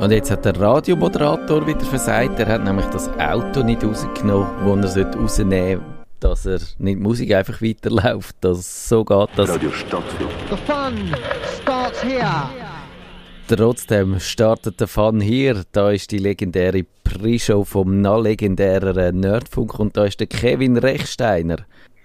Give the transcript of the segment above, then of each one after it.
Und jetzt hat der Radiomoderator wieder versagt. Er hat nämlich das Auto nicht rausgenommen, das er rausnehmen sollte, dass er nicht Musik einfach weiterläuft. Das so geht das. Radio. The fun starts here. Trotzdem startet der Fun hier. Da ist die legendäre Pre-Show vom noch legendären Nerdfunk und da ist der Kevin Rechsteiner.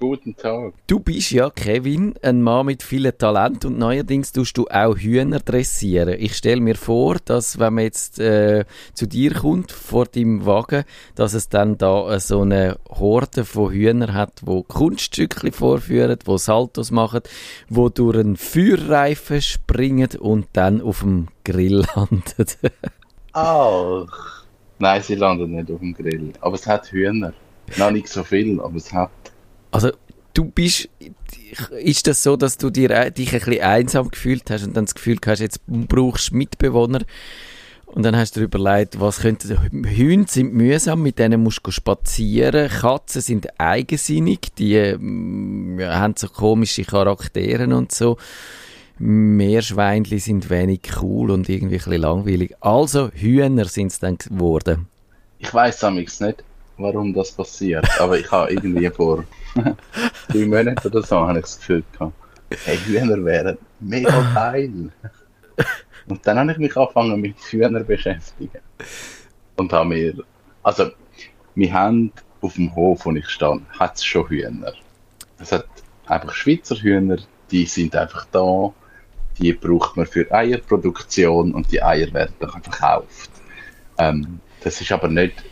Guten Tag. Du bist ja, Kevin, ein Mann mit vielen Talent und neuerdings tust du auch Hühner dressieren. Ich stelle mir vor, dass wenn man jetzt äh, zu dir kommt, vor deinem Wagen, dass es dann da äh, so eine Horde von Hühnern hat, wo Kunststücke vorführen, wo Saltos machen, wo durch einen Feuerreifen springen und dann auf dem Grill landen. Ach. Nein, sie landen nicht auf dem Grill. Aber es hat Hühner. Noch nicht so viel, aber es hat. Also, du bist, ist das so, dass du äh, dich ein bisschen einsam gefühlt hast und dann das Gefühl hast, jetzt brauchst du Mitbewohner und dann hast du dir überlegt, was könnte, Hunde sind mühsam, mit denen musst du spazieren, Katzen sind eigensinnig, die mm, haben so komische Charaktere und so. Meerschweinchen sind wenig cool und irgendwie ein bisschen langweilig. Also Hühner sind es dann geworden. Ich weiß nämlich nicht, warum das passiert, aber ich habe irgendwie vor drei Monaten oder so habe ich das Gefühl gehabt, hey, Hühner wären mega geil. Und dann habe ich mich angefangen mit Hühnern beschäftigen. Und habe mir, also, wir haben auf dem Hof, wo ich stand, hat es schon Hühner. Es hat einfach Schweizer Hühner, die sind einfach da, die braucht man für Eierproduktion und die Eier werden dann verkauft. Ähm, das ist aber nicht,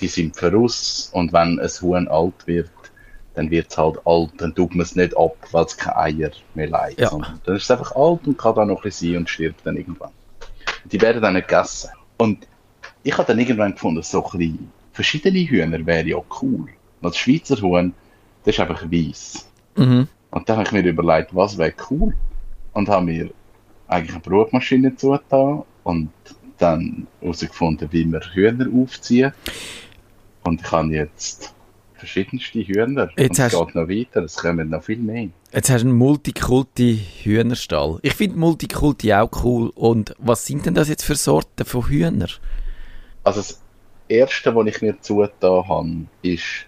die sind verruss und wenn ein Huhn alt wird, dann wird es halt alt, dann tut man es nicht ab, weil es keine Eier mehr leidet. Ja. Dann ist es einfach alt und kann dann noch ein bisschen sein und stirbt dann irgendwann. Die werden dann nicht gegessen. Und ich habe dann irgendwann gefunden, so ein bisschen verschiedene Hühner wäre ja cool. Weil das Schweizer Huhn, das ist einfach weiß. Mhm. Und dann habe ich mir überlegt, was wäre cool. Und habe mir eigentlich eine Brotmaschine zugetan und dann herausgefunden, wie man Hühner aufziehen. Und ich habe jetzt verschiedenste Hühner. Jetzt und es geht noch weiter, es kommen noch viel mehr. Jetzt hast du einen Multikulti-Hühnerstall. Ich finde Multikulti auch cool. Und was sind denn das jetzt für Sorten von Hühnern? Also das Erste, was ich mir zugetan habe, ist,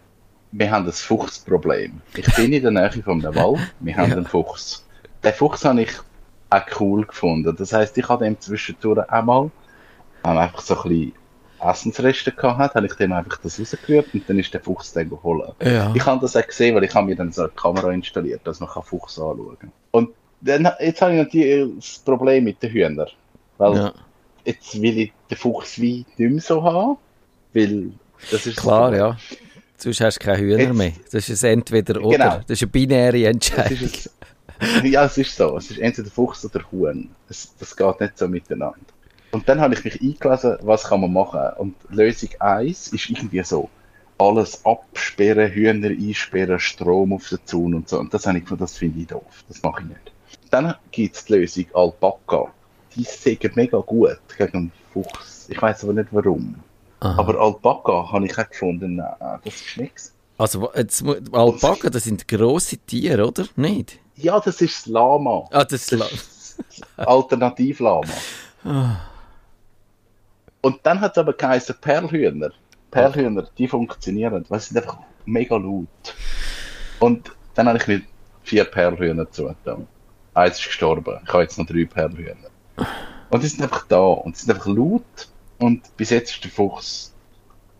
wir haben ein Fuchsproblem. Ich bin in der Nähe von einem Wald, wir haben ja. einen Fuchs. Den Fuchs habe ich auch cool gefunden. Das heisst, ich habe dem zwischendurch einmal einfach so ein bisschen Essensreste gehabt, habe ich dem einfach das rausgerührt und dann ist der Fuchs dann geholt. Ja. Ich habe das auch gesehen, weil ich habe mir dann so eine Kamera installiert, dass man Fuchs anschauen kann. Und dann, jetzt habe ich natürlich das Problem mit den Hühnern. Weil ja. jetzt will ich den Fuchs wie nicht mehr so haben, weil das ist Klar, so, ja. Sonst hast du keine Hühner jetzt, mehr. Das ist ein entweder oder. Genau. Das ist eine binäre Entscheidung. ja, es ist so. Es ist entweder Fuchs oder Huhn. Es, das geht nicht so miteinander. Und dann habe ich mich eingelesen, was kann man machen. Und Lösung 1 ist irgendwie so, alles absperren, Hühner einsperren, Strom auf den Zaun und so. Und das, das finde ich doof. Das mache ich nicht. Dann gibt es die Lösung Alpaka. Die sägen mega gut gegen einen Fuchs. Ich weiß aber nicht warum. Aha. Aber Alpaka habe ich auch gefunden, nein, das ist nichts. Also jetzt, Alpaka, das sind grosse Tiere, oder? Nicht? Ja, das ist das Lama. Ah, das ist das Alternativ-Lama. Und dann hat es aber geheißen Perlhühner. Perlhühner, die funktionieren, weil sie sind einfach mega laut. Und dann habe ich mir vier Perlhühner zugetan. Eins ist gestorben. Ich habe jetzt noch drei Perlhühner. Und die sind einfach da und sie sind einfach laut. Und bis jetzt ist der Fuchs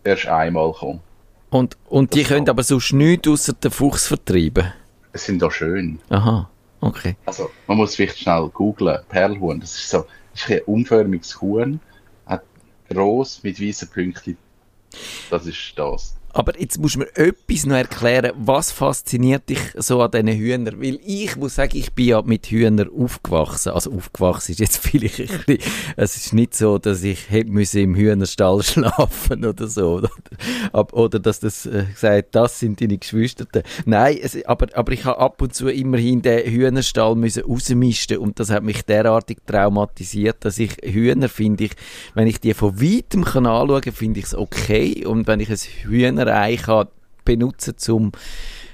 erst einmal gekommen. Und, und die können aber sonst nichts außer den Fuchs vertreiben? Es sind da schön. Aha, okay. Also, man muss vielleicht schnell googlen. Perlhuhn, das ist so das ist ein unförmiges Huhn groß mit weißen Pünktchen. Das ist das. Aber jetzt muss mir etwas noch erklären, was fasziniert dich so an diesen Hühnern? Weil ich muss sagen, ich bin ja mit Hühnern aufgewachsen. Also aufgewachsen ist jetzt vielleicht ein bisschen, es ist nicht so, dass ich hätte im Hühnerstall schlafen oder so. Oder, oder dass das äh, sagt, das sind deine Geschwister. Nein, es, aber, aber ich habe ab und zu immerhin den Hühnerstall müssen rausmisten und das hat mich derartig traumatisiert, dass ich Hühner finde ich, wenn ich die von weitem kann anschauen, finde ich es okay und wenn ich ein Hühner Hühnerei kann benutzen um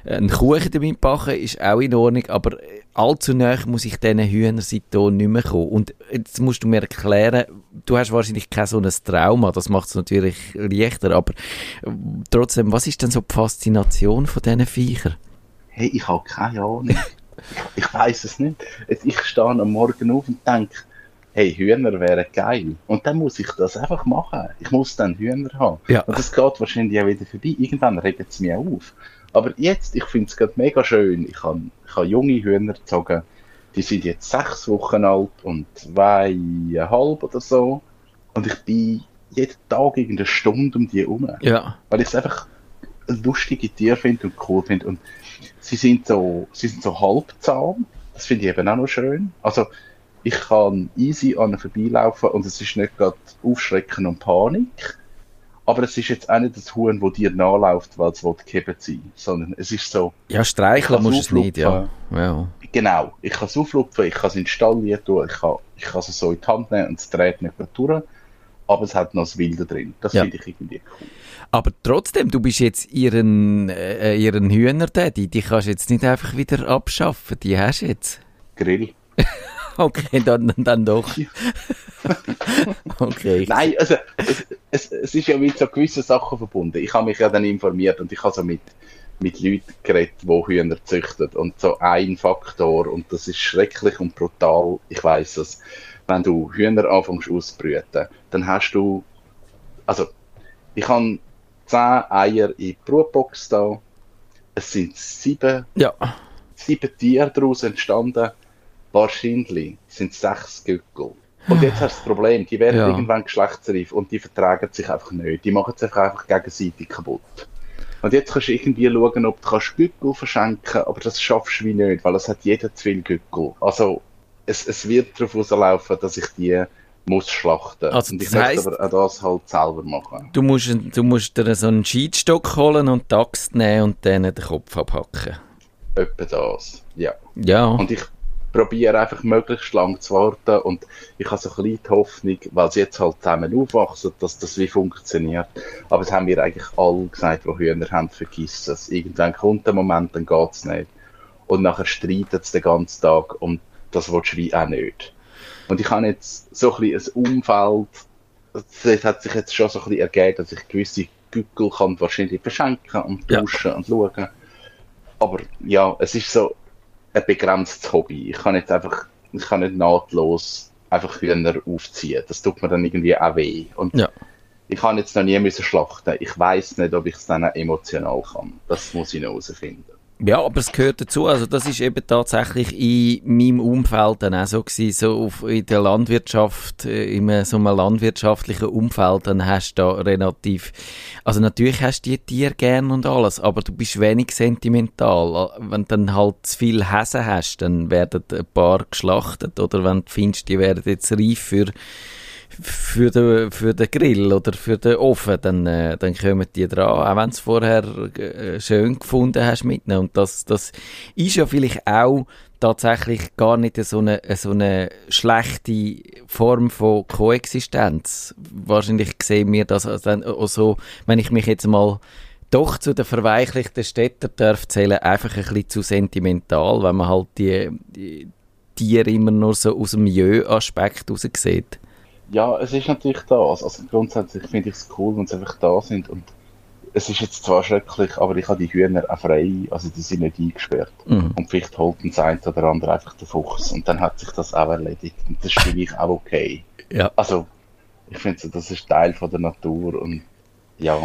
einen Kuchen damit zu backen, ist auch in Ordnung, aber allzu nah muss ich diesen Hühner seitdem nicht mehr kommen. Und jetzt musst du mir erklären, du hast wahrscheinlich kein so ein Trauma, das macht es natürlich leichter, aber äh, trotzdem, was ist denn so die Faszination von diesen Viechern? Hey, ich habe keine Ahnung. ich weiß es nicht. Ich stehe am Morgen auf und denke, hey, Hühner wären geil. Und dann muss ich das einfach machen. Ich muss dann Hühner haben. Ja. Und das geht wahrscheinlich auch wieder vorbei. Irgendwann regt es mich auf. Aber jetzt, ich finde es gerade mega schön. Ich habe ich hab junge Hühner gezogen. Die sind jetzt sechs Wochen alt und zweieinhalb oder so. Und ich bin jeden Tag irgendeine Stunde um die herum. Ja. Weil ich es einfach lustige Tiere finde und cool finde. Und sie sind so, sie sind so halbzahm. Das finde ich eben auch noch schön. Also, ich kann easy an ihnen vorbeilaufen und es ist nicht gerade Aufschrecken und Panik. Aber es ist jetzt auch nicht das Huhn, das dir nachläuft, weil es geheben sein sondern es ist so... Ja, streicheln musst es nicht, ja. ja. Genau. Ich kann es auflupfen, ich kann es installieren, ich kann, ich kann es so in die Hand nehmen und es dreht nicht mehr durch. Aber es hat noch das Wilde drin. Das ja. finde ich irgendwie cool. Aber trotzdem, du bist jetzt ihren, äh, ihren Hühner-Daddy. Die kannst du jetzt nicht einfach wieder abschaffen. Die hast du jetzt. Grill. okay, dann, dann doch. okay. Nein, also es, es, es, ist ja mit so gewissen Sachen verbunden. Ich habe mich ja dann informiert und ich habe so mit, mit Leuten geredet, die Hühner züchten. Und so ein Faktor, und das ist schrecklich und brutal, ich weiß es, wenn du Hühner anfängst auszubrüten, dann hast du, also ich habe zehn Eier in die Brutbox da, es sind sieben, ja. sieben Tiere daraus entstanden, wahrscheinlich sind es sechs Gückel. Und jetzt hast du das Problem, die werden ja. irgendwann geschlechtsreif und die vertragen sich einfach nicht. Die machen sich einfach gegenseitig kaputt. Und jetzt kannst du irgendwie schauen, ob du Gückel verschenken kannst, aber das schaffst du wie nicht, weil es hat jeder zu viel Gückel. Also, es, es wird darauf rauslaufen, dass ich die muss schlachten. Also, und ich das heisst, aber auch das halt selber machen. Du musst, du musst dir so einen Scheitstock holen und die Axt nehmen und dann den Kopf abhacken. Etwa das, ja. Ja. Und ich probiere einfach möglichst lang zu warten und ich habe so ein bisschen die Hoffnung, weil sie jetzt halt zusammen aufwachsen, dass das wie funktioniert. Aber es haben mir eigentlich alle gesagt, die Hühner haben, vergiss es. Irgendwann kommt der Moment, dann geht es nicht. Und nachher streitet es den ganzen Tag und das willst du wie auch nicht. Und ich habe jetzt so ein bisschen ein Umfeld, es hat sich jetzt schon so ein bisschen ergeben, dass ich gewisse Gückel kann wahrscheinlich verschenken und tauschen ja. und schauen. Aber ja, es ist so ein begrenztes Hobby. Ich kann jetzt einfach, ich kann nicht nahtlos einfach Hühner aufziehen. Das tut mir dann irgendwie auch weh. Und ja. ich kann jetzt noch nie müssen schlachten. Ich weiß nicht, ob ich es dann emotional kann. Das muss ich noch herausfinden. Ja, aber es gehört dazu. Also das ist eben tatsächlich in meinem Umfeld dann auch so gewesen, so auf, in der Landwirtschaft, äh, in so einem landwirtschaftlichen Umfeld, dann hast du da relativ, also natürlich hast du die Tiere gern und alles, aber du bist wenig sentimental. Wenn du dann halt zu viel Häsen hast, dann werden ein paar geschlachtet oder wenn du findest, die werden jetzt reif für für den, für den Grill oder für den Ofen, dann, äh, dann kommen die dran, auch wenn du es vorher äh, schön gefunden hast mitnehmen. Und das, das ist ja vielleicht auch tatsächlich gar nicht so eine, so eine schlechte Form von Koexistenz. Wahrscheinlich sehen wir das auch so, wenn ich mich jetzt mal doch zu den verweichlichten Städten darf zählen, einfach ein bisschen zu sentimental, wenn man halt die, die Tiere immer nur so aus dem Milieu-Aspekt raus sieht. Ja, es ist natürlich das. Also grundsätzlich finde ich es cool, wenn sie einfach da sind. Und es ist jetzt zwar schrecklich, aber ich habe die Hühner auch frei, also die sind nicht eingesperrt. Mhm. Und vielleicht holt uns ein oder andere einfach den Fuchs und dann hat sich das auch erledigt. Und das ist für mich auch okay. Ja. Also, ich finde, das ist Teil von der Natur und ja.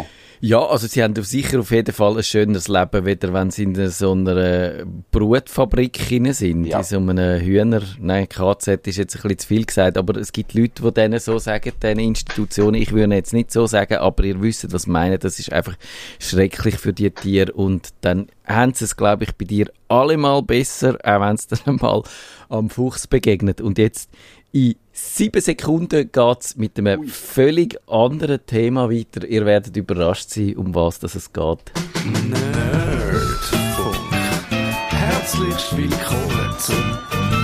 Ja, also sie haben sicher auf jeden Fall ein schönes Leben, weder wenn sie in so einer Brutfabrik sind, ja. in so einem Hühner, nein, KZ ist jetzt ein bisschen zu viel gesagt, aber es gibt Leute, die denen so sagen, diesen Institutionen, ich würde jetzt nicht so sagen, aber ihr wisst, was ich meine, das ist einfach schrecklich für die Tiere und dann haben sie es, glaube ich, bei dir allemal besser, auch wenn es dann mal am Fuchs begegnet. Und jetzt in sieben Sekunden geht es mit einem völlig anderen Thema weiter. Ihr werdet überrascht sein, um was das es geht. Nerdfunk. Herzlich willkommen zum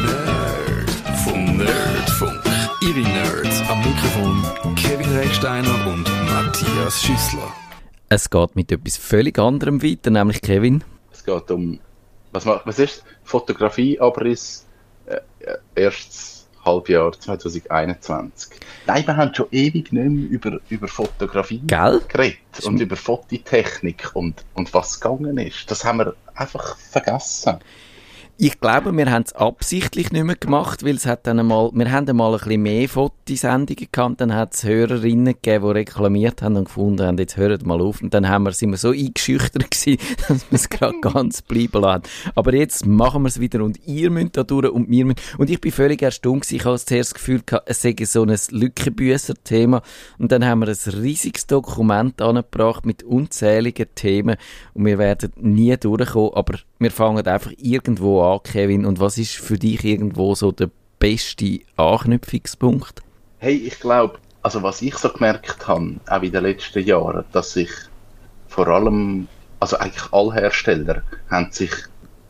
Nerd Nerdfunk. Ihre Nerds am Mikrofon Kevin Recksteiner und Matthias Schüssler. Es geht mit etwas völlig anderem weiter, nämlich Kevin. Es geht um Was, was ist Fotografieabriss äh, äh, erstes Halbjahr 2021? Nein, wir haben schon ewig nicht mehr über, über Fotografie Gell? geredet und über Fototechnik und, und was gegangen ist. Das haben wir einfach vergessen. Ich glaube, wir haben es absichtlich nicht mehr gemacht, weil es hat dann einmal, wir haben einmal ein bisschen mehr Fotosendungen gehabt, dann hat es Hörerinnen gegeben, die reklamiert haben und gefunden haben, jetzt hört mal auf. Und dann haben wir, sind wir so eingeschüchtert gewesen, dass wir es gerade ganz bleiben lassen. Aber jetzt machen wir es wieder und ihr müsst da durch und wir müssen. Und ich bin völlig erstaunt gewesen, ich habe zuerst das Gefühl gehabt, es sei so ein Lückenbüßer-Thema. Und dann haben wir ein riesiges Dokument angebracht mit unzähligen Themen und wir werden nie durchkommen, aber wir fangen einfach irgendwo an, Kevin. Und was ist für dich irgendwo so der beste Anknüpfungspunkt? Hey, ich glaube, also was ich so gemerkt habe, auch in den letzten Jahren, dass sich vor allem, also eigentlich alle Hersteller haben sich,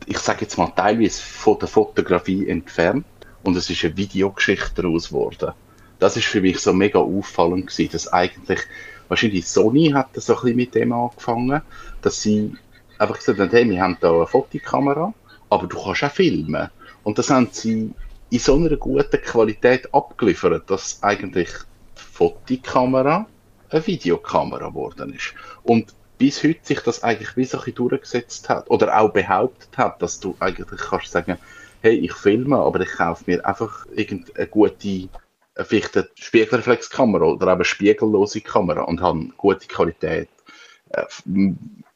ich sage jetzt mal teilweise von der Fotografie entfernt und es ist eine Videogeschichte daraus geworden. Das ist für mich so mega auffallend gewesen, dass eigentlich, wahrscheinlich Sony hat so ein bisschen mit dem angefangen, dass sie einfach gesagt haben, hey, wir haben da eine Fotokamera, aber du kannst auch filmen. Und das haben sie in so einer guten Qualität abgeliefert, dass eigentlich die Fotokamera eine Videokamera geworden ist. Und bis heute sich das eigentlich wie so ein bisschen durchgesetzt hat oder auch behauptet hat, dass du eigentlich kannst sagen, hey, ich filme, aber ich kaufe mir einfach irgendeine gute, vielleicht eine Spiegelreflexkamera oder eben eine spiegellose Kamera und habe gute Qualität.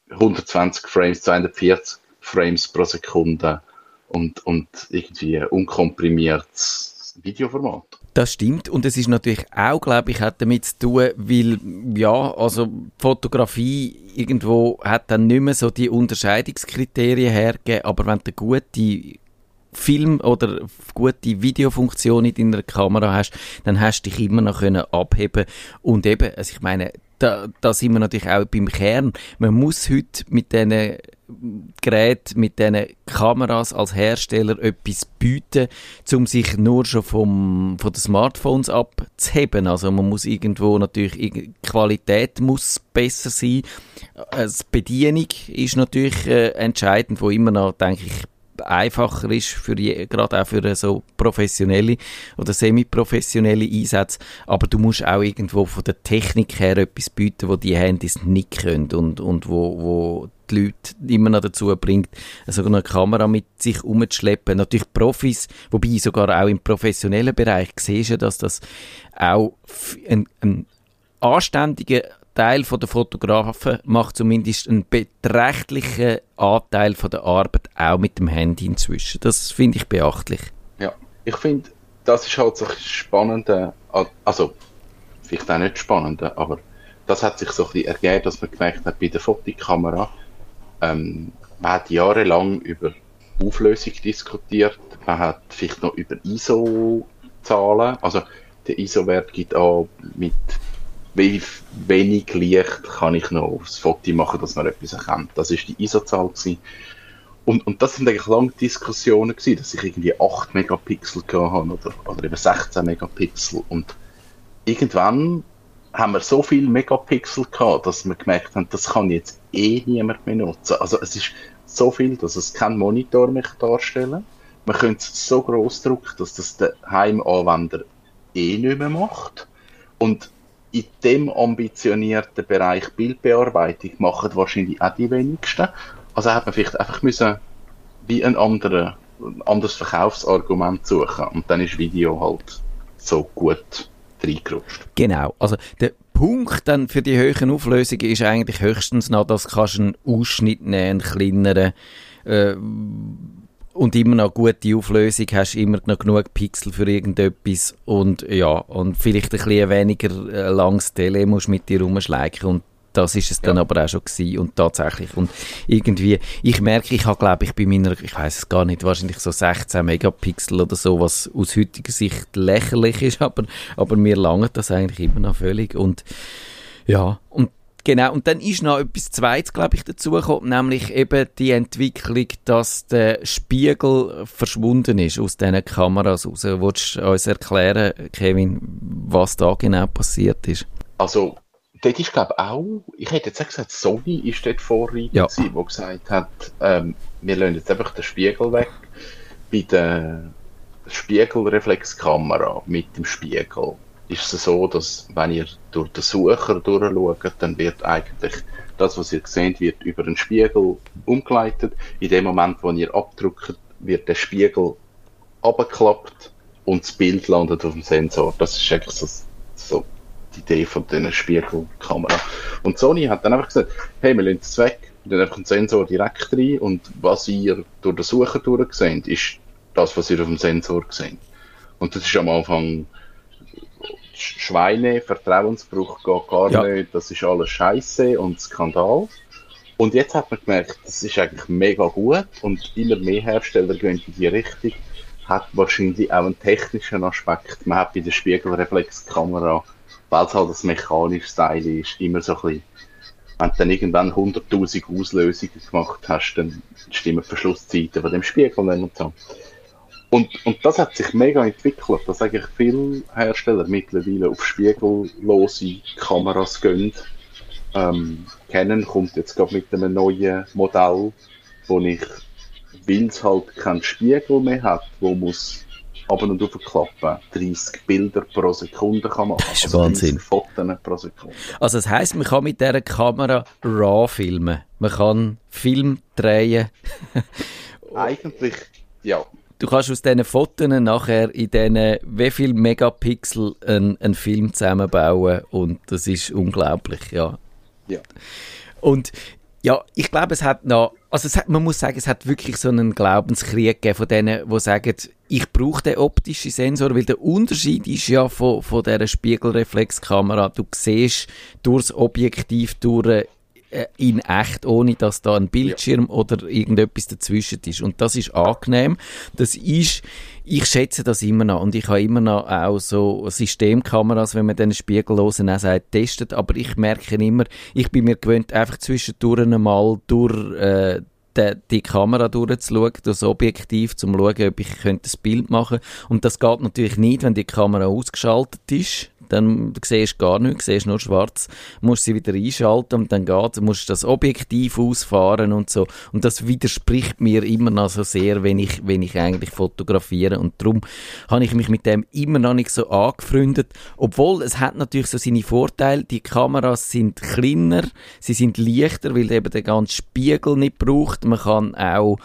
120 Frames, 240 Frames pro Sekunde und, und irgendwie unkomprimiertes Videoformat. Das stimmt und es ist natürlich auch, glaube ich, hat damit zu tun, weil ja, also Fotografie irgendwo hat dann nicht mehr so die Unterscheidungskriterien hergegeben, aber wenn du gute Film oder gute Videofunktion in deiner Kamera hast, dann hast du dich immer noch können abheben und eben, also ich meine, da, da sind wir natürlich auch beim Kern. Man muss heute mit diesen Geräten, mit diesen Kameras als Hersteller etwas bieten, um sich nur schon vom, von den Smartphones abzuheben. Also man muss irgendwo natürlich, die Qualität muss besser sein. Die Bedienung ist natürlich äh, entscheidend, wo immer noch, denke ich, einfacher ist, für je, gerade auch für so professionelle oder semi-professionelle Einsätze. Aber du musst auch irgendwo von der Technik her etwas bieten, wo die Handys nicht können und, und wo, wo die Leute immer noch dazu bringt, so eine Kamera mit sich umzuschleppen. Natürlich Profis, wobei sogar auch im professionellen Bereich siehst du, dass das auch ein, ein anständiger Teil der Fotografen macht zumindest einen beträchtlichen Anteil der Arbeit auch mit dem Handy inzwischen. Das finde ich beachtlich. Ja, ich finde, das ist halt so spannend, also vielleicht auch nicht spannend, aber das hat sich so ein bisschen ergeben, dass man gemerkt hat bei der Fotokamera, ähm, man hat jahrelang über Auflösung diskutiert, man hat vielleicht noch über ISO-Zahlen, also der ISO-Wert gibt auch mit wie wenig Licht kann ich noch aufs Foto machen, dass man etwas erkennt. Das ist die ISO-Zahl Und, und das sind eigentlich lange Diskussionen gewesen, dass ich irgendwie 8 Megapixel hatte oder, oder eben 16 Megapixel. Und irgendwann haben wir so viel Megapixel gehabt, dass wir gemerkt haben, das kann jetzt eh niemand mehr nutzen. Also es ist so viel, dass es keinen Monitor mehr darstellen Man könnte es so groß drucken, dass das der Heimanwender eh nicht mehr macht. Und in dem ambitionierten Bereich Bildbearbeitung machen wahrscheinlich auch die wenigsten. Also hat man vielleicht einfach müssen wie ein, anderer, ein anderes Verkaufsargument suchen und dann ist Video halt so gut reingerutscht. Genau, also der Punkt dann für die höheren Auflösungen ist eigentlich höchstens noch, dass du einen Ausschnitt nehmen, einen kleineren, äh, und immer noch gute Auflösung, hast immer noch genug Pixel für irgendetwas. Und ja, und vielleicht ein bisschen weniger äh, langes Tele musst mit dir rumschleichen. Und das ist es dann aber auch schon gewesen und tatsächlich und irgendwie, ich merke, ich habe glaube ich bei meiner, ich weiß es gar nicht, wahrscheinlich so 16 Megapixel oder so, was aus heutiger Sicht lächerlich ist, aber, aber mir langt das eigentlich immer noch völlig. Und ja, und Genau, und dann ist noch etwas Zweites, glaube ich, dazugekommen, nämlich eben die Entwicklung, dass der Spiegel verschwunden ist aus diesen Kameras raus. Willst du uns erklären, Kevin, was da genau passiert ist? Also, dort ist, glaube ich, auch, ich hätte jetzt auch gesagt, Sony ist dort Vorreiter Ja. gewesen, wo gesagt hat, ähm, wir lassen jetzt einfach den Spiegel weg. Bei der Spiegelreflexkamera mit dem Spiegel ist es so, dass wenn ihr durch den Sucher durchschaut, dann wird eigentlich das, was ihr seht, wird über den Spiegel umgeleitet. In dem Moment, wo ihr abdrückt, wird der Spiegel abgeklappt und das Bild landet auf dem Sensor. Das ist eigentlich so, so die Idee von dieser Spiegelkamera. Und Sony hat dann einfach gesagt, hey, wir lassen es weg, wir einfach einen Sensor direkt rein und was ihr durch den Sucher durchseht, ist das, was ihr auf dem Sensor seht. Und das ist am Anfang Schweine, Vertrauensbruch geht gar Ja. nicht, das ist alles Scheiße und Skandal. Und jetzt hat man gemerkt, das ist eigentlich mega gut und immer mehr Hersteller gehen in die Richtung. Hat wahrscheinlich auch einen technischen Aspekt. Man hat bei der Spiegelreflexkamera, weil es halt das mechanische Teil ist, immer so ein bisschen, wenn du dann irgendwann 100.000 Auslösungen gemacht hast, dann stimmen Verschlusszeiten von dem Spiegel nicht und so. Und, und das hat sich mega entwickelt, dass eigentlich viele Hersteller mittlerweile auf spiegellose Kameras gehen. Ähm, Canon kommt jetzt gerade mit einem neuen Modell, wo ich, weil es halt keinen Spiegel mehr hat, wo muss ab und auf klappen, 30 Bilder pro Sekunde kann machen. Das ist also Wahnsinn. 30 Fotos pro Sekunde. Also das heisst, man kann mit dieser Kamera RAW filmen. Man kann Film drehen. Eigentlich, ja, Du kannst aus diesen Fotos nachher in diesen, wie viel Megapixel einen, einen Film zusammenbauen und das ist unglaublich, ja. ja. Und ja, ich glaube, es hat noch, also es hat, man muss sagen, es hat wirklich so einen Glaubenskrieg gegeben von denen, die sagen, ich brauche den optischen Sensor, weil der Unterschied ist ja von, von dieser Spiegelreflexkamera, du siehst durchs Objektiv durch in echt, ohne dass da ein Bildschirm oder irgendetwas dazwischen ist. Und das ist angenehm. Das ist, ich schätze das immer noch. Und ich habe immer noch auch so Systemkameras, wenn man den Spiegellosen auch sagt, testet. Aber ich merke immer, ich bin mir gewöhnt, einfach zwischendurch einmal durch, äh, die, die Kamera durchzuschauen, das Objektiv, zum zu schauen, ob ich könnte ein Bild machen Und das geht natürlich nicht, wenn die Kamera ausgeschaltet ist. Dann siehst du gar nichts, siehst nur schwarz, musst sie wieder einschalten und dann geht, musst das Objektiv ausfahren und so. Und das widerspricht mir immer noch so sehr, wenn ich, wenn ich eigentlich fotografiere. Und darum habe ich mich mit dem immer noch nicht so angefreundet. Obwohl, es hat natürlich so seine Vorteile. Die Kameras sind kleiner, sie sind leichter, weil eben der ganze Spiegel nicht braucht. Man kann auch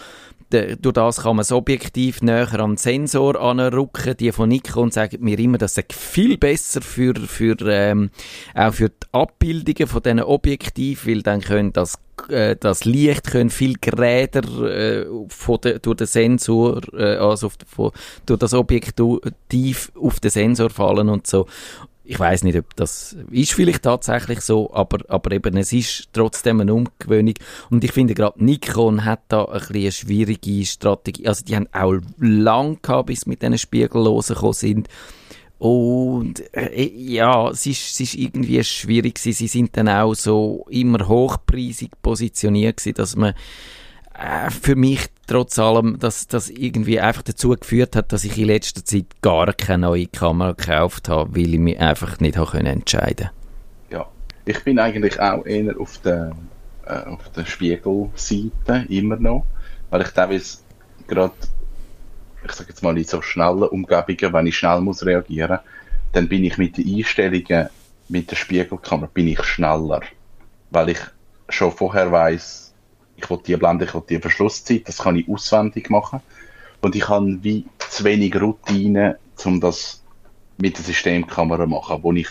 durch das kann man das Objektiv näher an den Sensor anrücken. Die von Nikon sagen mir immer, das sei viel besser für, für, ähm, auch für die Abbildungen von diesen Objektiv, weil dann können das äh, das Licht können viel Geräder äh, de, durch den Sensor, äh, also auf, von, durch das Objektiv auf den Sensor fallen und so. Ich weiß nicht, ob das ist vielleicht tatsächlich so, aber, aber eben, es ist trotzdem eine Umgewöhnung. Und ich finde gerade Nikon hat da ein bisschen eine schwierige Strategie. Also die haben auch lang gehabt, bis sie mit diesen Spiegellosen gekommen sind. Und äh, ja, es ist, es ist irgendwie schwierig gewesen. Sie sind dann auch so immer hochpreisig positioniert gewesen, dass man äh, für mich trotz allem, dass das irgendwie einfach dazu geführt hat, dass ich in letzter Zeit gar keine neue Kamera gekauft habe, weil ich mich einfach nicht habe können entscheiden. Ja, ich bin eigentlich auch eher auf der, äh, auf der Spiegelseite immer noch, weil ich teilweise gerade, ich sage jetzt mal in so schnellen Umgebungen, wenn ich schnell muss reagieren, dann bin ich mit den Einstellungen mit der Spiegelkamera bin ich schneller, weil ich schon vorher weiß, ich will die Blende, ich will die Verschlusszeit, das kann ich auswendig machen und ich habe wie zu wenig Routine, um das mit der Systemkamera zu machen, wo ich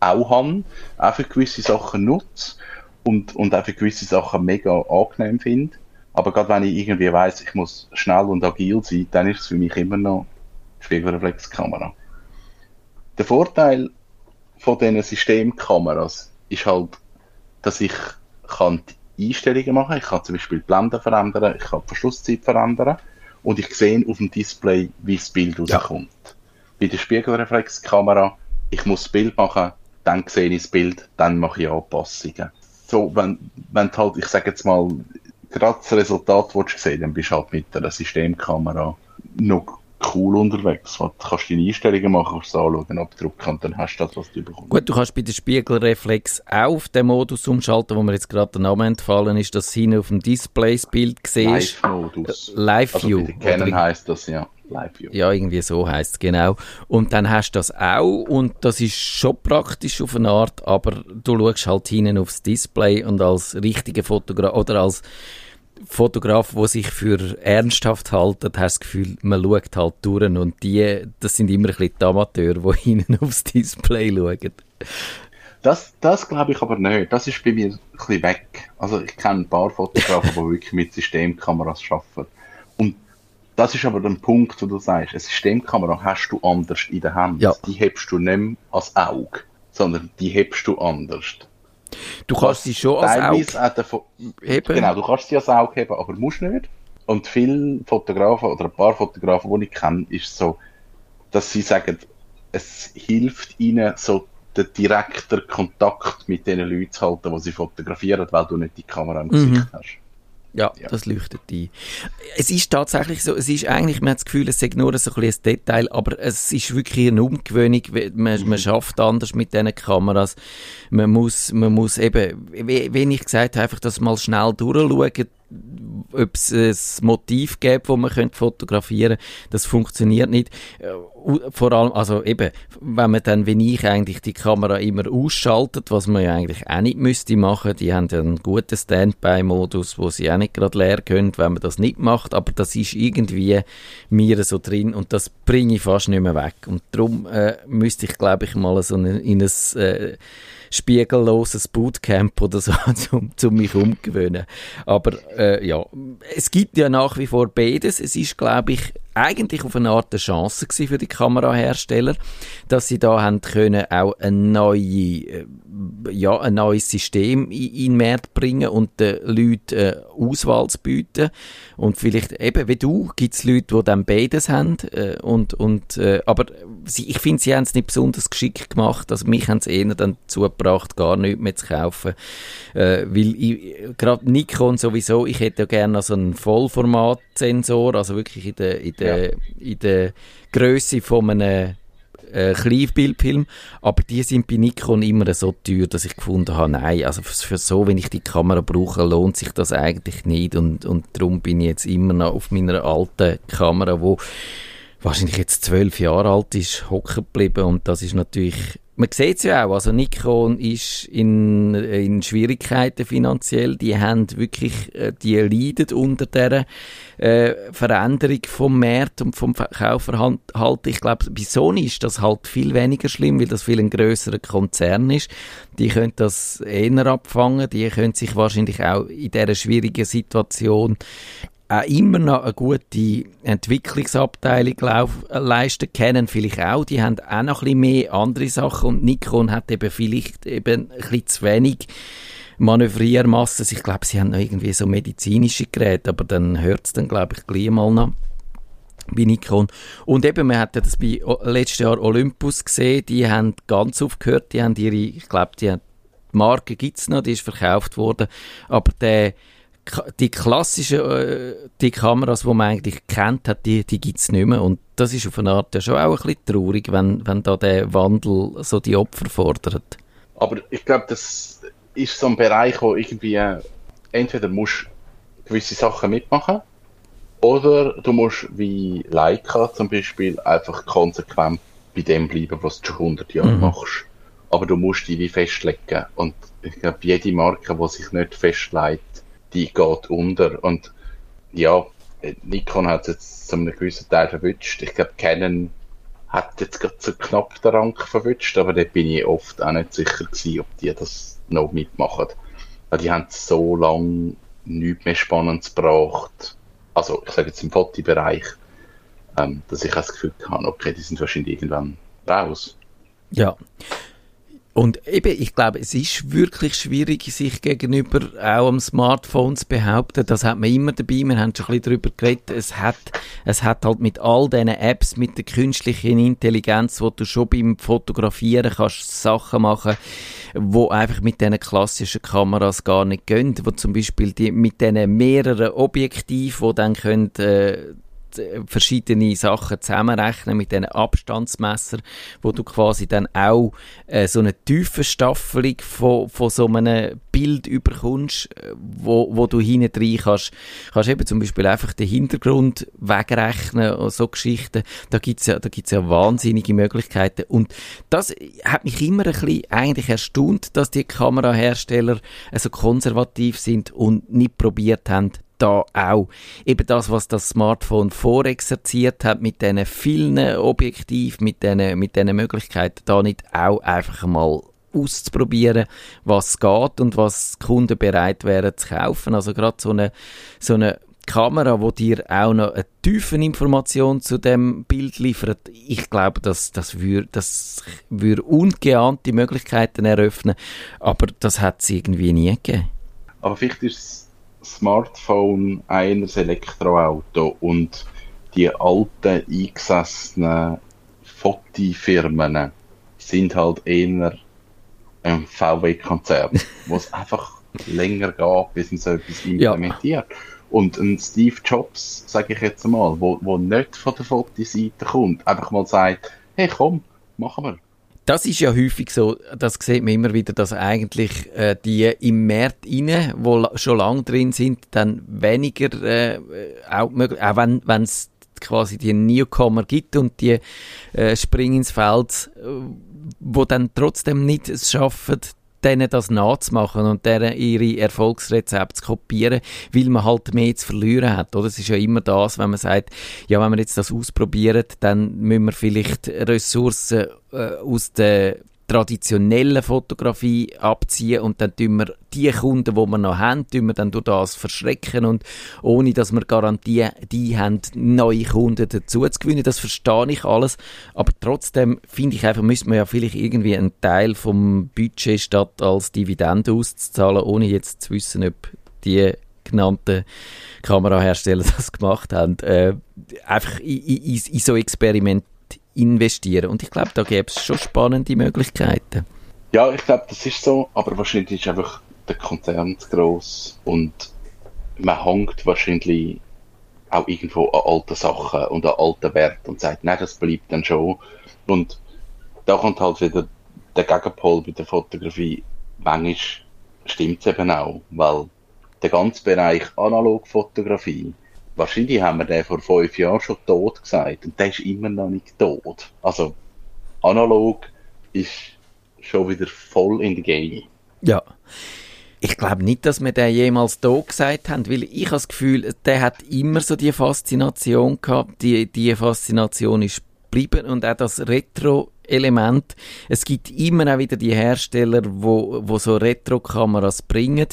auch habe, auch für gewisse Sachen nutze und, und auch für gewisse Sachen mega angenehm finde. Aber gerade wenn ich irgendwie weiss, ich muss schnell und agil sein, dann ist es für mich immer noch Spiegelreflexkamera. Der Vorteil von diesen Systemkameras ist halt, dass ich kann die Einstellungen machen. Ich kann zum Beispiel die Blende verändern, ich kann die Verschlusszeit verändern und ich sehe auf dem Display, wie das Bild rauskommt. Bei der Spiegelreflexkamera, ich muss das Bild machen, dann sehe ich das Bild, dann mache ich Anpassungen. So, wenn, wenn halt, ich sage jetzt mal, gerade das Resultat willst du sehen, dann bist du halt mit einer Systemkamera noch cool unterwegs. Du kannst deine Einstellungen machen, kannst es anschauen, abdrucken und dann hast du das, was du bekommst. Gut, du kannst bei der Spiegelreflex auch auf den Modus umschalten, wo mir jetzt gerade der Name entfallen ist, dass hinten auf dem Display das Bild siehst. Live-Modus. Live Also bei Canon heisst das ja Live-View. Ja, irgendwie so heißt es genau. Und dann hast du das auch und das ist schon praktisch auf eine Art, aber du schaust halt hinten aufs Display und als richtiger Fotograf oder als Fotograf, der sich für ernsthaft hält, hast du das Gefühl, man schaut halt durch und die, das sind immer ein bisschen die Amateure, die hinten aufs Display schauen. Das, das glaube ich aber nicht. Das ist bei mir ein bisschen weg. Also ich kenne ein paar Fotografen, die wirklich mit Systemkameras arbeiten. Und das ist aber der Punkt, wo du sagst, eine Systemkamera hast du anders in der Hand. Ja. Die hebst du nicht mehr als Auge, sondern die hebst du anders. Du kannst sie schon als Auge davon, heben. Genau, du kannst sie als Auge heben, aber musst nicht. Und viele Fotografen oder ein paar Fotografen, die ich kenne, ist so, dass sie sagen, es hilft ihnen, so den direkten Kontakt mit den Leuten zu halten, die sie fotografieren, weil du nicht die Kamera im Gesicht hast. Ja, Ja. das leuchtet ein. Es ist tatsächlich so, es ist eigentlich, man hat das Gefühl, es ist nur so ein ein Detail, aber es ist wirklich eine Umgewöhnung, man, man schafft anders mit diesen Kameras. Man muss, man muss eben, wie, wie ich gesagt habe, einfach das mal schnell durchschauen, ob es ein Motiv gibt, das man könnte fotografieren das funktioniert nicht. Äh, Vor allem, also eben, wenn man dann, wie ich eigentlich die Kamera immer ausschaltet, was man ja eigentlich auch nicht müsste machen, die haben ja einen guten Standby-Modus, wo sie auch nicht gerade leer können, wenn man das nicht macht, aber das ist irgendwie mir so drin und das bringe ich fast nicht mehr weg. Und darum äh, müsste ich, glaube ich, mal so eine, in ein äh, spiegelloses Bootcamp oder so, um, um mich umgewöhnen. Aber äh, ja, es gibt ja nach wie vor beides. Es ist, glaube ich, eigentlich auf eine Art eine Chance für die Kamerahersteller, dass sie da haben können auch ein neue, äh, ja, ein neues System in, in den Markt bringen und den Leuten äh, Auswahl zu bieten. Und vielleicht eben wie du gibt es Leute, die dann beides haben. Äh, und, und, äh, aber sie, ich finde, sie haben es nicht besonders geschickt gemacht. Also mich haben sie eher dann dazu gebracht, gar nichts mehr zu kaufen. Äh, weil gerade Nikon sowieso, ich hätte ja gerne so einen Vollformatsensor, also wirklich in der, in in der Größe von einem äh, Kleinbildfilm, aber die sind bei Nikon immer so teuer, dass ich gefunden habe, nein, also für, für so, wenn ich die Kamera brauche, lohnt sich das eigentlich nicht. Und, und darum bin ich jetzt immer noch auf meiner alten Kamera, wo wahrscheinlich jetzt zwölf Jahre alt ist, hocken geblieben. Und das ist natürlich man sieht es ja auch, also Nikon ist in, in Schwierigkeiten finanziell, die haben wirklich, äh, die leiden unter der äh, Veränderung vom Markt und vom Kaufverhalten. Ich glaube, bei Sony ist das halt viel weniger schlimm, weil das viel ein grösserer Konzern ist. Die können das eher abfangen, die können sich wahrscheinlich auch in dieser schwierigen Situation auch immer noch eine gute Entwicklungsabteilung leisten können, vielleicht auch. Die haben auch noch ein bisschen mehr andere Sachen und Nikon hat eben vielleicht eben ein bisschen zu wenig Manövriermasse. Ich glaube, sie haben noch irgendwie so medizinische Geräte, aber dann hört es dann, glaube ich, gleich mal noch bei Nikon. Und eben, man hat ja das bei letztes Jahr Olympus gesehen, die haben ganz aufgehört, die haben ihre, ich glaube, die, die Marke gibt's noch, die ist verkauft worden, aber der die klassischen äh, die Kameras, die man eigentlich kennt hat, die, die gibt's nicht mehr. Und das ist auf eine Art ja schon auch ein bisschen traurig, wenn, wenn da der Wandel so die Opfer fordert. Aber ich glaube, das ist so ein Bereich, wo irgendwie äh, entweder musst gewisse Sachen mitmachen oder du musst wie Leica zum Beispiel einfach konsequent bei dem bleiben, was du schon 100 Jahre Mhm. machst. Aber du musst dich wie festlegen. Und ich glaube, jede Marke, die sich nicht festlegt, die geht unter. Und ja, Nikon hat es jetzt zu einem gewissen Teil verwünscht. Ich glaube, Canon hat jetzt gerade so knapp den Rang verwünscht, aber da bin ich oft auch nicht sicher gewesen, ob die das noch mitmachen. Weil die haben so lange nichts mehr Spannendes gebracht. Also, ich sage jetzt im Fotobereich, ähm, dass ich das Gefühl habe, okay, die sind wahrscheinlich irgendwann raus. Ja. Und eben, ich glaube, es ist wirklich schwierig, sich gegenüber auch am Smartphone zu behaupten. Das hat man immer dabei. Wir haben schon ein bisschen darüber geredet. Es hat, es hat halt mit all diesen Apps, mit der künstlichen Intelligenz, wo du schon beim Fotografieren kannst Sachen machen, wo einfach mit diesen klassischen Kameras gar nicht gehen. Wo zum Beispiel die, mit diesen mehreren Objektiven, die dann können, äh, verschiedene Sachen zusammenrechnen mit diesen Abstandsmesser, wo du quasi dann auch äh, so eine tiefe Staffelung von, von so einem Bild überkommst, äh, wo, wo du hinten rein kannst, kannst eben zum Beispiel einfach den Hintergrund wegrechnen und so Geschichten. Da gibt's ja, da gibt's ja wahnsinnige Möglichkeiten. Und das hat mich immer ein bisschen eigentlich erstaunt, dass die Kamerahersteller so konservativ sind und nicht probiert haben, da auch eben das, was das Smartphone vorexerziert hat mit diesen vielen Objektiven, mit diesen, mit diesen Möglichkeiten, da nicht auch einfach mal auszuprobieren, was geht und was Kunden bereit wären zu kaufen. Also gerade so eine, so eine Kamera, wo dir auch noch eine tiefe Information zu dem Bild liefert, ich glaube, dass das würde das würde ungeahnte Möglichkeiten eröffnen, aber das hat es irgendwie nie gegeben. Aber vielleicht ist Smartphone eines Elektroauto und die alten eingesessenen Fotifirmen sind halt eher ein VW-Konzern, wo es einfach länger geht, bis man so etwas implementiert. Ja. Und ein Steve Jobs, sage ich jetzt mal, wo, wo nicht von der Fotoseite kommt, einfach mal sagt, hey komm, machen wir. Das ist ja häufig so, das sieht man immer wieder, dass eigentlich äh, die im Markt rein, wo schon lange drin sind, dann weniger, äh, auch, möglich, auch wenn es quasi die Newcomer gibt und die äh, springen ins Feld, äh, wo dann trotzdem nicht es schaffen, denen das nachzumachen und deren ihre Erfolgsrezepte zu kopieren, weil man halt mehr zu verlieren hat. Oder? Es ist ja immer das, wenn man sagt, ja, wenn wir jetzt das ausprobieren, dann müssen wir vielleicht Ressourcen äh, aus der traditionellen Fotografie abziehen und dann tun wir die Kunden, die wir noch haben, tun wir dann durch das verschrecken und ohne, dass wir Garantie die haben, neue Kunden dazu zu gewinnen. Das verstehe ich alles, aber trotzdem finde ich einfach, müsste man ja vielleicht irgendwie einen Teil vom Budget statt als Dividende auszuzahlen, ohne jetzt zu wissen, ob die genannten Kamerahersteller das gemacht haben, äh, einfach in, in, in so Experiment investieren. Und ich glaube, da gäbe es schon spannende Möglichkeiten. Ja, ich glaube, das ist so, aber wahrscheinlich ist einfach der Konzern zu gross und man hängt wahrscheinlich auch irgendwo an alten Sachen und an alten Werten und sagt, nein, das bleibt dann schon. Und da kommt halt wieder der Gegenpol bei der Fotografie. Manchmal stimmt es eben auch, weil der ganze Bereich Analogfotografie Wahrscheinlich haben wir den vor fünf Jahren schon tot gesagt und der ist immer noch nicht tot. Also analog ist schon wieder voll in der Game. Ja. Ich glaube nicht, dass wir den jemals tot gesagt haben, weil ich habe das Gefühl, der hat immer so die Faszination gehabt. Die, die Faszination ist geblieben und auch das Retro Element. Es gibt immer auch wieder die Hersteller, wo, wo so Retro-Kameras bringen.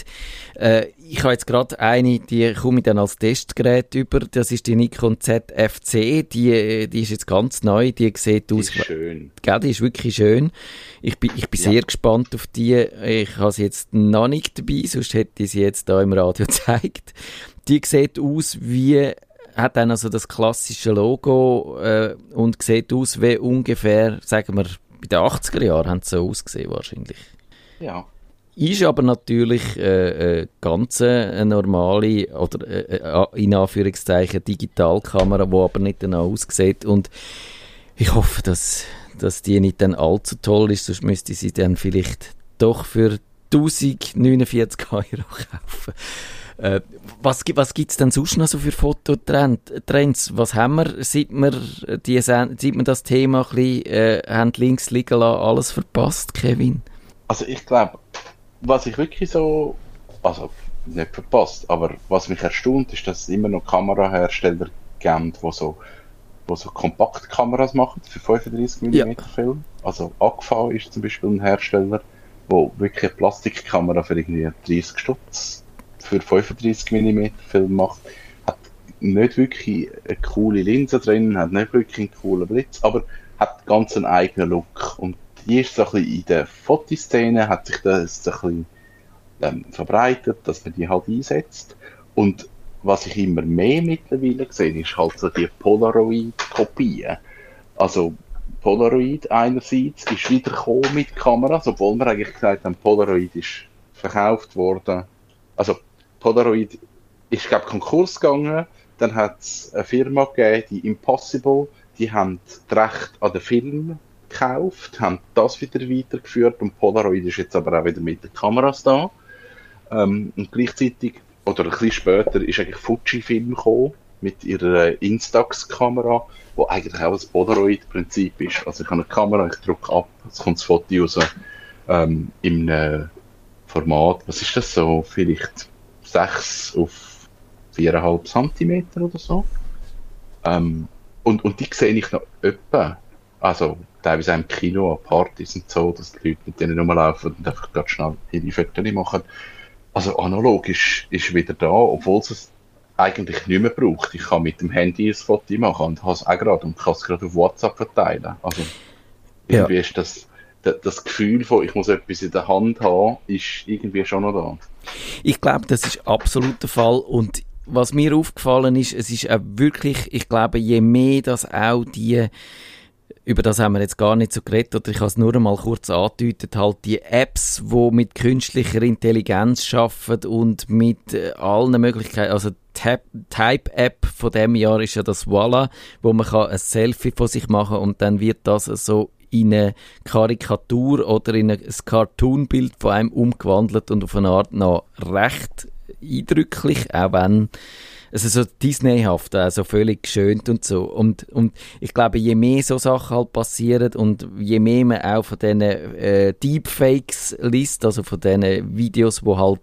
Äh, ich habe jetzt gerade eine, die komme ich dann als Testgerät über. Das ist die Nikon ZFC. Die, die ist jetzt ganz neu. Die sieht die aus. Ist schön. Gell, die ist wirklich schön. Ich bin, ich bin ja. sehr gespannt auf die. Ich habe sie jetzt noch nicht dabei, sonst hätte ich sie jetzt da im Radio gezeigt. Die sieht aus wie hat dann also das klassische Logo äh, und sieht aus wie ungefähr, sagen wir, bei den 80er Jahren haben sie so ausgesehen wahrscheinlich. Ja. Ist aber natürlich äh, äh, ganz eine normale oder äh, äh in Anführungszeichen Digitalkamera, die aber nicht danach aussieht und ich hoffe, dass, dass die nicht dann allzu toll ist, sonst müsste ich sie dann vielleicht doch für 1049 Euro kaufen. Äh, was was gibt es denn sonst noch so für Fototrends? Was haben wir, seit wir, die, seit wir das Thema ein bisschen äh, haben links liegen lassen, alles verpasst, Kevin? Also ich glaube, was ich wirklich so, also nicht verpasst, aber was mich erstaunt, ist, dass es immer noch Kamerahersteller gibt, die so, wo so Kompaktkameras machen für 35 mm ja. Film. Also Agfa ist zum Beispiel ein Hersteller, wo wirklich eine Plastikkamera für irgendwie 30 Stutz für 35 mm Film macht, hat nicht wirklich eine coole Linse drin, hat nicht wirklich einen coolen Blitz, aber hat ganz einen eigenen Look. Und die ist so ein bisschen in der Fotoszene, hat sich das ein bisschen ähm, verbreitet, dass man die halt einsetzt. Und was ich immer mehr mittlerweile sehe, ist halt so die Polaroid-Kopien. Also Polaroid einerseits ist wieder mit Kameras, obwohl wir eigentlich gesagt haben, Polaroid ist verkauft worden. Also Polaroid ist, glaube Konkurs gegangen. dann hat es eine Firma gegeben, die Impossible, die haben das Recht an den Film gekauft, haben das wieder weitergeführt und Polaroid ist jetzt aber auch wieder mit den Kameras da. Ähm, und gleichzeitig, oder ein bisschen später, ist eigentlich Fujifilm gekommen mit ihrer Instax-Kamera, wo eigentlich auch das Polaroid-Prinzip ist. Also ich habe eine Kamera, ich drücke ab, es kommt das Foto raus ähm, in einem Format, was ist das so, vielleicht 6 auf 4,5 cm oder so. Ähm, und, und die sehe ich noch öppe. Also teilweise im Kino, an Partys und so, dass die Leute mit denen rumlaufen und einfach ganz schnell ihre Fotos machen. Also analog ist, ist wieder da, obwohl es eigentlich nicht mehr braucht. Ich kann mit dem Handy ein Foto machen und habe es auch gerade und kann es gerade auf WhatsApp verteilen. Also irgendwie ja. ist das, das Gefühl von, ich muss etwas in der Hand haben, ist irgendwie schon noch da. Ich glaube, das ist absolut der Fall und was mir aufgefallen ist, es ist auch wirklich, ich glaube, je mehr das auch die über das haben wir jetzt gar nicht so geredet, oder ich habe es nur einmal kurz angedeutet, halt die Apps, die mit künstlicher Intelligenz arbeiten und mit äh, allen Möglichkeiten, also Type-App von dem Jahr ist ja das Voila, wo man kann ein Selfie von sich machen und dann wird das so in eine Karikatur oder in ein Cartoon-Bild von einem umgewandelt und auf eine Art noch recht eindrücklich, auch wenn also so Disneyhaft, also völlig geschönt und so. Und, und ich glaube, je mehr so Sachen halt passieren und je mehr man auch von diesen äh, Deepfakes liest, also von diesen Videos, wo halt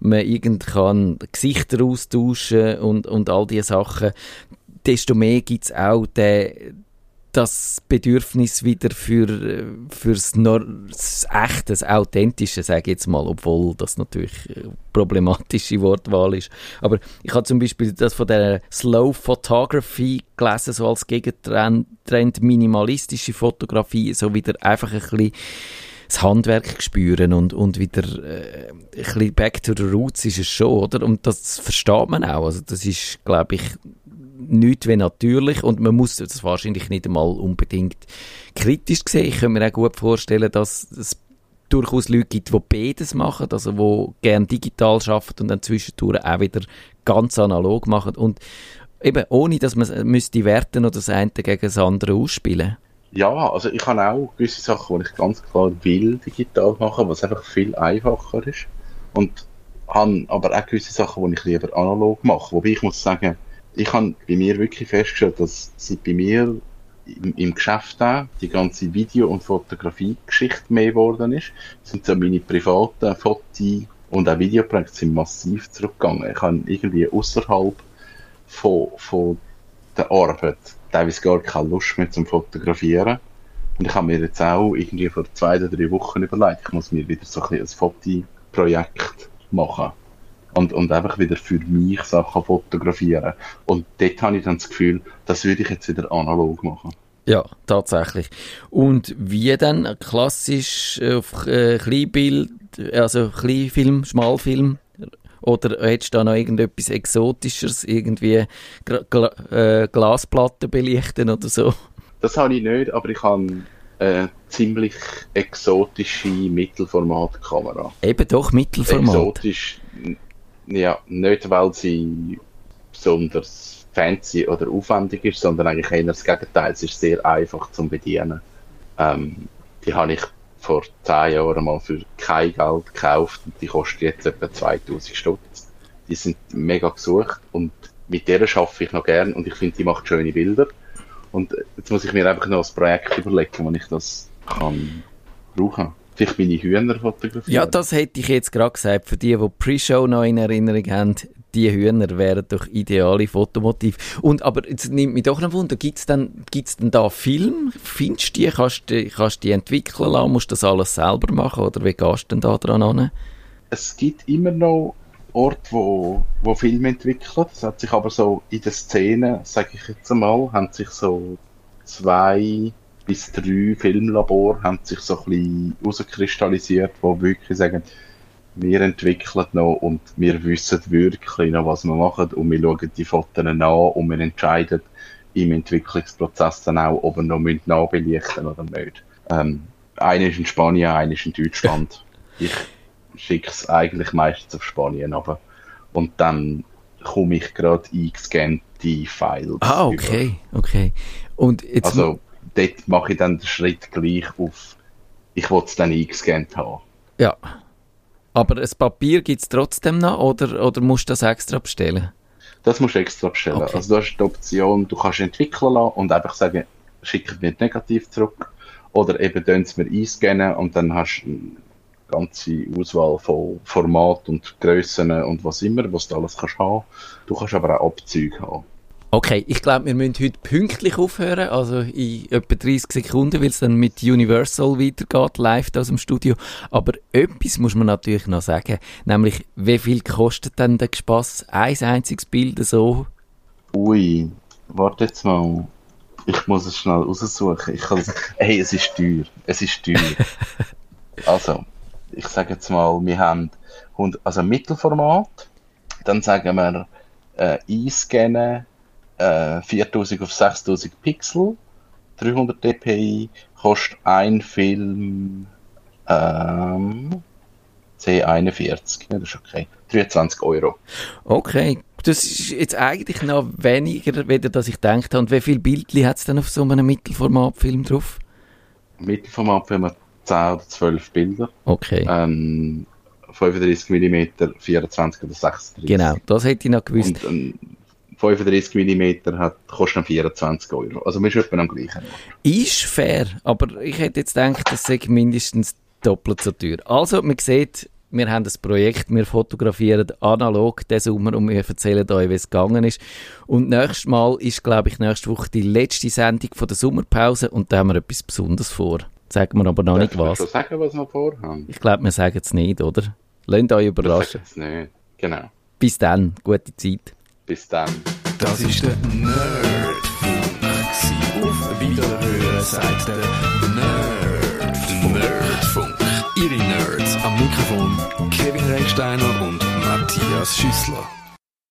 man irgend kann Gesichter austauschen und, und all diese Sachen, desto mehr gibt es auch den das Bedürfnis wieder für fürs das echte, das authentische, sage ich jetzt mal, obwohl das natürlich problematische Wortwahl ist. Aber ich habe zum Beispiel das von der Slow Photography gelesen, so als Gegentrend minimalistische Fotografie, so wieder einfach ein bisschen das Handwerk spüren und, und wieder äh, ein bisschen back to the roots ist es schon, oder? Und das versteht man auch. Also das ist, glaube ich, nichts wie natürlich und man muss das wahrscheinlich nicht einmal unbedingt kritisch sehen. Ich kann mir auch gut vorstellen, dass es durchaus Leute gibt, die beides machen, also die gerne digital arbeiten und dann zwischendurch auch wieder ganz analog machen und eben ohne, dass man müsste werten oder das eine gegen das andere ausspielen. Ja, also ich habe auch gewisse Sachen, die ich ganz klar will digital machen, was einfach viel einfacher ist und habe aber auch gewisse Sachen, die ich lieber analog mache, wobei ich muss sagen, ich habe bei mir wirklich festgestellt, dass sie bei mir im, im Geschäft auch die ganze Video- und Fotografie-Geschichte mehr geworden ist. Sind so meine privaten Fotos und auch Videoprojekte sind massiv zurückgegangen. Ich habe irgendwie außerhalb von, von der Arbeit teilweise gar keine Lust mehr zum Fotografieren. Und ich habe mir jetzt auch irgendwie vor zwei oder drei Wochen überlegt, ich muss mir wieder so ein, ein Fotoprojekt machen und, und einfach wieder für mich Sachen fotografieren. Und dort habe ich dann das Gefühl, das würde ich jetzt wieder analog machen. Ja, tatsächlich. Und wie dann klassisch auf äh, Kleinbild, also Kleinfilm, Schmalfilm? Oder hättest du da noch irgendetwas Exotischeres, irgendwie Gla Gla äh, Glasplatten belichten oder so? Das habe ich nicht, aber ich habe eine ziemlich exotische Mittelformatkamera. Eben doch, Mittelformat. Exotisch ja, nicht weil sie besonders fancy oder aufwendig ist, sondern eigentlich eher das Gegenteil. Es ist sehr einfach zum Bedienen. Ähm, die habe ich vor zehn Jahren mal für kein Geld gekauft und die kosten jetzt etwa 2000 Stutz. Die sind mega gesucht und mit der schaffe ich noch gern und ich finde, die macht schöne Bilder. Und jetzt muss ich mir einfach noch ein Projekt überlegen, wo ich das kann brauchen vielleicht meine Hühner fotografieren. Ja, das hätte ich jetzt gerade gesagt. Für die, die Pre-Show noch in Erinnerung haben, die Hühner wären doch ideale Fotomotiv. Und, aber jetzt nimmt mich doch noch Wunder, gibt es denn, gibt's denn da Film? Findest du die? Kannst du kannst die entwickeln lassen? Musst du das alles selber machen? Oder wie gehst du denn da dran an? Es gibt immer noch Orte, wo, wo Filme entwickeln. Das hat sich aber so in der Szene, sage ich jetzt einmal, haben sich so zwei bis drei Filmlabore haben sich so ein bisschen herauskristallisiert, wo wirklich sagen, wir entwickeln noch und wir wissen wirklich noch, was wir machen und wir schauen die Fotos an und wir entscheiden im Entwicklungsprozess dann auch, ob wir noch nachbelichten oder nicht. Ähm, einer ist in Spanien, einer ist in Deutschland. ich schicke es eigentlich meistens auf Spanien aber und dann komme ich gerade eingescannte Files. Ah, okay, okay. Und Über. jetzt, Also, dort mache ich dann den Schritt gleich auf, ich will es dann eingescannt haben. ja. Aber das Papier gibt es trotzdem noch, oder, oder musst du das extra bestellen? Das musst du extra bestellen. Okay. Also, du hast die Option, du kannst entwickeln lassen und einfach sagen, schick mir negativ zurück. Oder eben, tun es mir einscannen und dann hast du eine ganze Auswahl von Format und Grössen und was immer, was du alles kannst haben. Du kannst aber auch Abzüge haben. Okay, ich glaube, wir müssen heute pünktlich aufhören, also in etwa 30 Sekunden, weil es dann mit Universal weitergeht, live aus dem Studio. Aber etwas muss man natürlich noch sagen, nämlich, wie viel kostet denn der Spaß? Ein einziges Bild so? Ui, warte jetzt mal. Ich muss es schnell raussuchen. Ich kann es, hey, es ist teuer. Es ist teuer. also, ich sage jetzt mal, wir haben 100, also Mittelformat. Dann sagen wir, äh, einscannen, äh, 4000 auf 6000 Pixel, 300 dpi, kostet ein Film, ähm, C41. Ja, das ist okay. 23 Euro. Okay, das ist jetzt eigentlich noch weniger, weder dass ich gedacht habe. Und wie viele Bildchen hat es denn auf so einem Mittelformatfilm drauf? Mittelformat haben wir 10 oder 12 Bilder. Okay, Ähm, 35 mm, 24 oder 36. genau, das hätte ich noch gewusst. Und ein 35 mm hat, kostet dann 24 Euro. Also wir sind etwa am gleichen. Ist fair, aber ich hätte jetzt gedacht, das sei mindestens doppelt so teuer. Also, man sieht, wir haben das Projekt, wir fotografieren analog den Sommer und wir erzählen euch, wie es gegangen ist. Und nächstes Mal ist, glaube ich, nächste Woche die letzte Sendung von der Sommerpause und da haben wir etwas Besonderes vor. Sagen wir aber noch nicht Darf ich was. schon sagen, was wir vorhaben? Ich glaube, wir sagen es nicht, oder? Lasst euch Wir überraschen. sagen es nicht. Genau. Bis dann, gute Zeit. Bis dann. Das ist der Nerdfunk. Auf Wiederhören sagt der Nerdfunk. Nerdfunk. Ihre Nerds am Mikrofon Kevin Recksteiner und Matthias Schüssler.